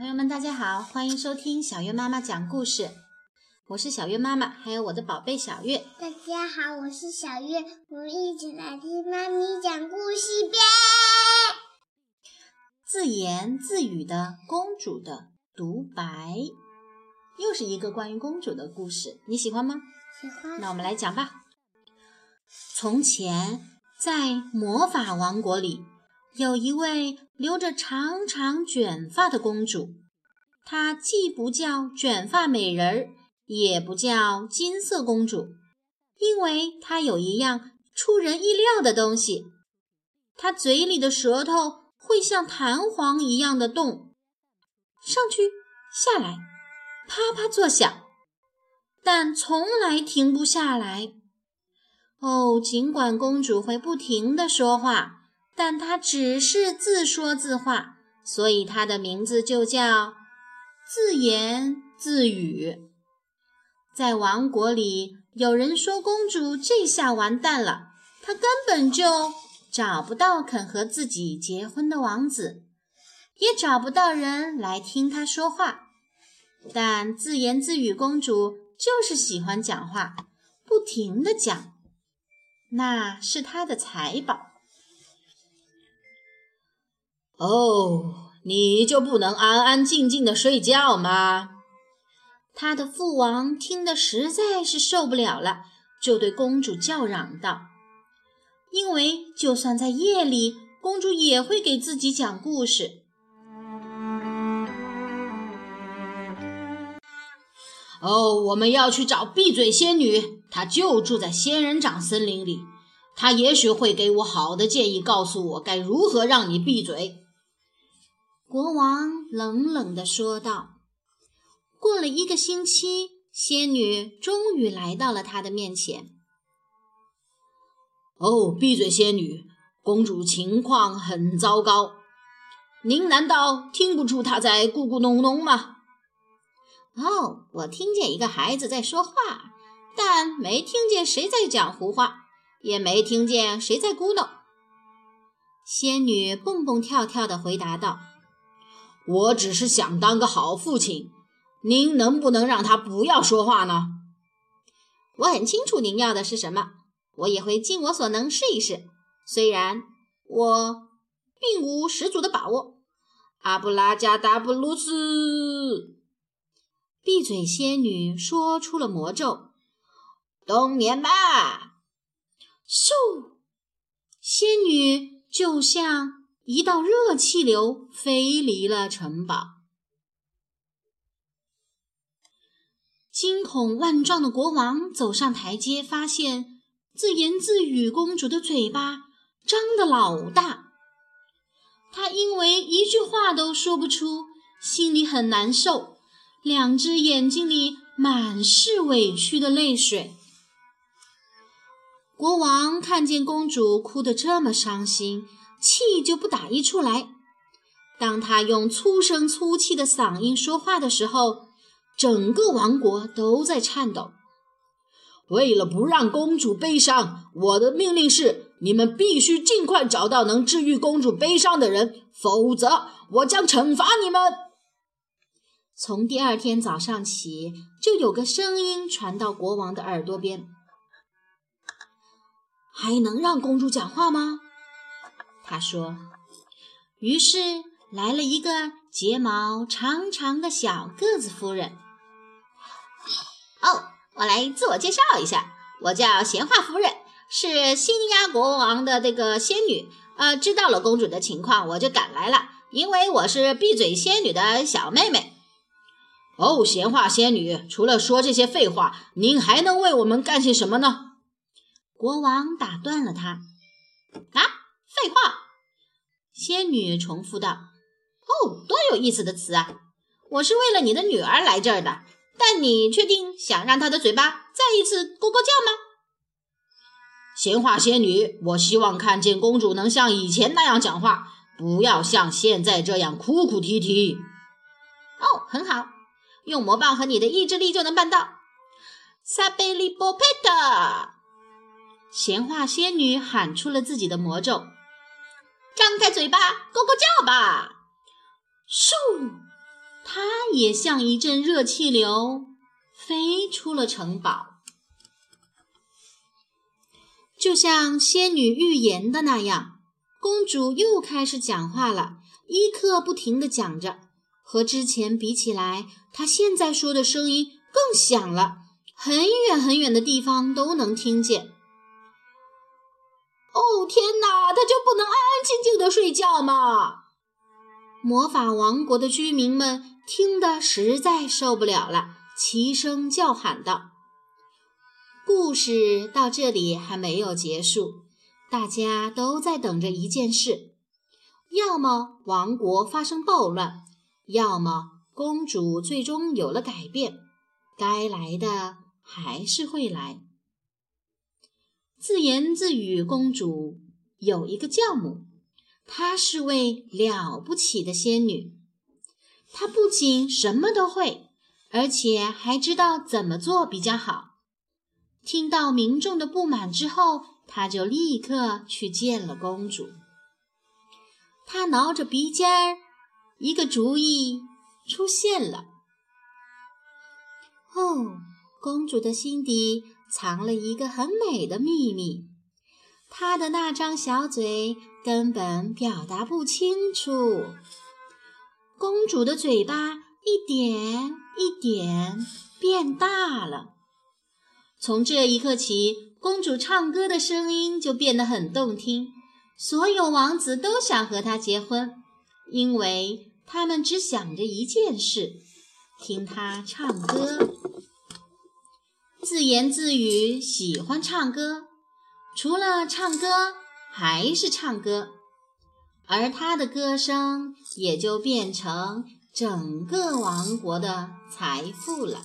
朋友们，大家好，欢迎收听小月妈妈讲故事。我是小月妈妈，还有我的宝贝小月。大家好，我是小月，我们一起来听妈咪讲故事呗。自言自语的公主的独白，又是一个关于公主的故事，你喜欢吗？喜欢。那我们来讲吧。从前，在魔法王国里，有一位留着长长卷发的公主，她既不叫卷发美人儿。也不叫金色公主，因为她有一样出人意料的东西，她嘴里的舌头会像弹簧一样的动，上去下来，啪啪作响，但从来停不下来。哦，尽管公主会不停地说话，但她只是自说自话，所以她的名字就叫自言自语。在王国里，有人说公主这下完蛋了，她根本就找不到肯和自己结婚的王子，也找不到人来听她说话。但自言自语公主就是喜欢讲话，不停地讲，那是她的财宝。哦，你就不能安安静静的睡觉吗？他的父王听得实在是受不了了，就对公主叫嚷道：“因为就算在夜里，公主也会给自己讲故事。”哦，我们要去找闭嘴仙女，她就住在仙人掌森林里，她也许会给我好的建议，告诉我该如何让你闭嘴。”国王冷冷地说道。过了一个星期，仙女终于来到了他的面前。哦，闭嘴，仙女！公主情况很糟糕，您难道听不出她在咕咕哝哝吗？哦，我听见一个孩子在说话，但没听见谁在讲胡话，也没听见谁在咕哝。仙女蹦蹦跳跳地回答道：“我只是想当个好父亲。”您能不能让他不要说话呢？我很清楚您要的是什么，我也会尽我所能试一试，虽然我并无十足的把握。阿布拉加达布鲁斯，闭嘴仙女说出了魔咒：“冬眠吧！”咻，仙女就像一道热气流飞离了城堡。惊恐万状的国王走上台阶，发现自言自语公主的嘴巴张得老大。他因为一句话都说不出，心里很难受，两只眼睛里满是委屈的泪水。国王看见公主哭得这么伤心，气就不打一处来。当他用粗声粗气的嗓音说话的时候，整个王国都在颤抖。为了不让公主悲伤，我的命令是：你们必须尽快找到能治愈公主悲伤的人，否则我将惩罚你们。从第二天早上起，就有个声音传到国王的耳朵边：“还能让公主讲话吗？”他说。于是来了一个睫毛长长的小个子夫人。哦，我来自我介绍一下，我叫闲话夫人，是新亚国王的这个仙女。呃，知道了公主的情况，我就赶来了，因为我是闭嘴仙女的小妹妹。哦，闲话仙女，除了说这些废话，您还能为我们干些什么呢？国王打断了他。啊，废话！仙女重复道。哦，多有意思的词啊！我是为了你的女儿来这儿的。但你确定想让她的嘴巴再一次咕咕叫吗？闲话仙女，我希望看见公主能像以前那样讲话，不要像现在这样哭哭啼啼。哦，很好，用魔棒和你的意志力就能办到。萨贝利波佩特，闲话仙女喊出了自己的魔咒，张开嘴巴，咕咕叫吧。咻！它也像一阵热气流，飞出了城堡。就像仙女预言的那样，公主又开始讲话了，一刻不停地讲着。和之前比起来，她现在说的声音更响了，很远很远的地方都能听见。哦，天哪！他就不能安安静静的睡觉吗？魔法王国的居民们听得实在受不了了，齐声叫喊道。故事到这里还没有结束，大家都在等着一件事：要么王国发生暴乱，要么公主最终有了改变。该来的还是会来。自言自语公主有一个教母，她是位了不起的仙女。她不仅什么都会，而且还知道怎么做比较好。听到民众的不满之后，他就立刻去见了公主。他挠着鼻尖儿，一个主意出现了。哦，公主的心底藏了一个很美的秘密，她的那张小嘴根本表达不清楚。公主的嘴巴一点一点变大了。从这一刻起，公主唱歌的声音就变得很动听，所有王子都想和她结婚，因为他们只想着一件事：听她唱歌。自言自语，喜欢唱歌，除了唱歌还是唱歌，而他的歌声也就变成整个王国的财富了。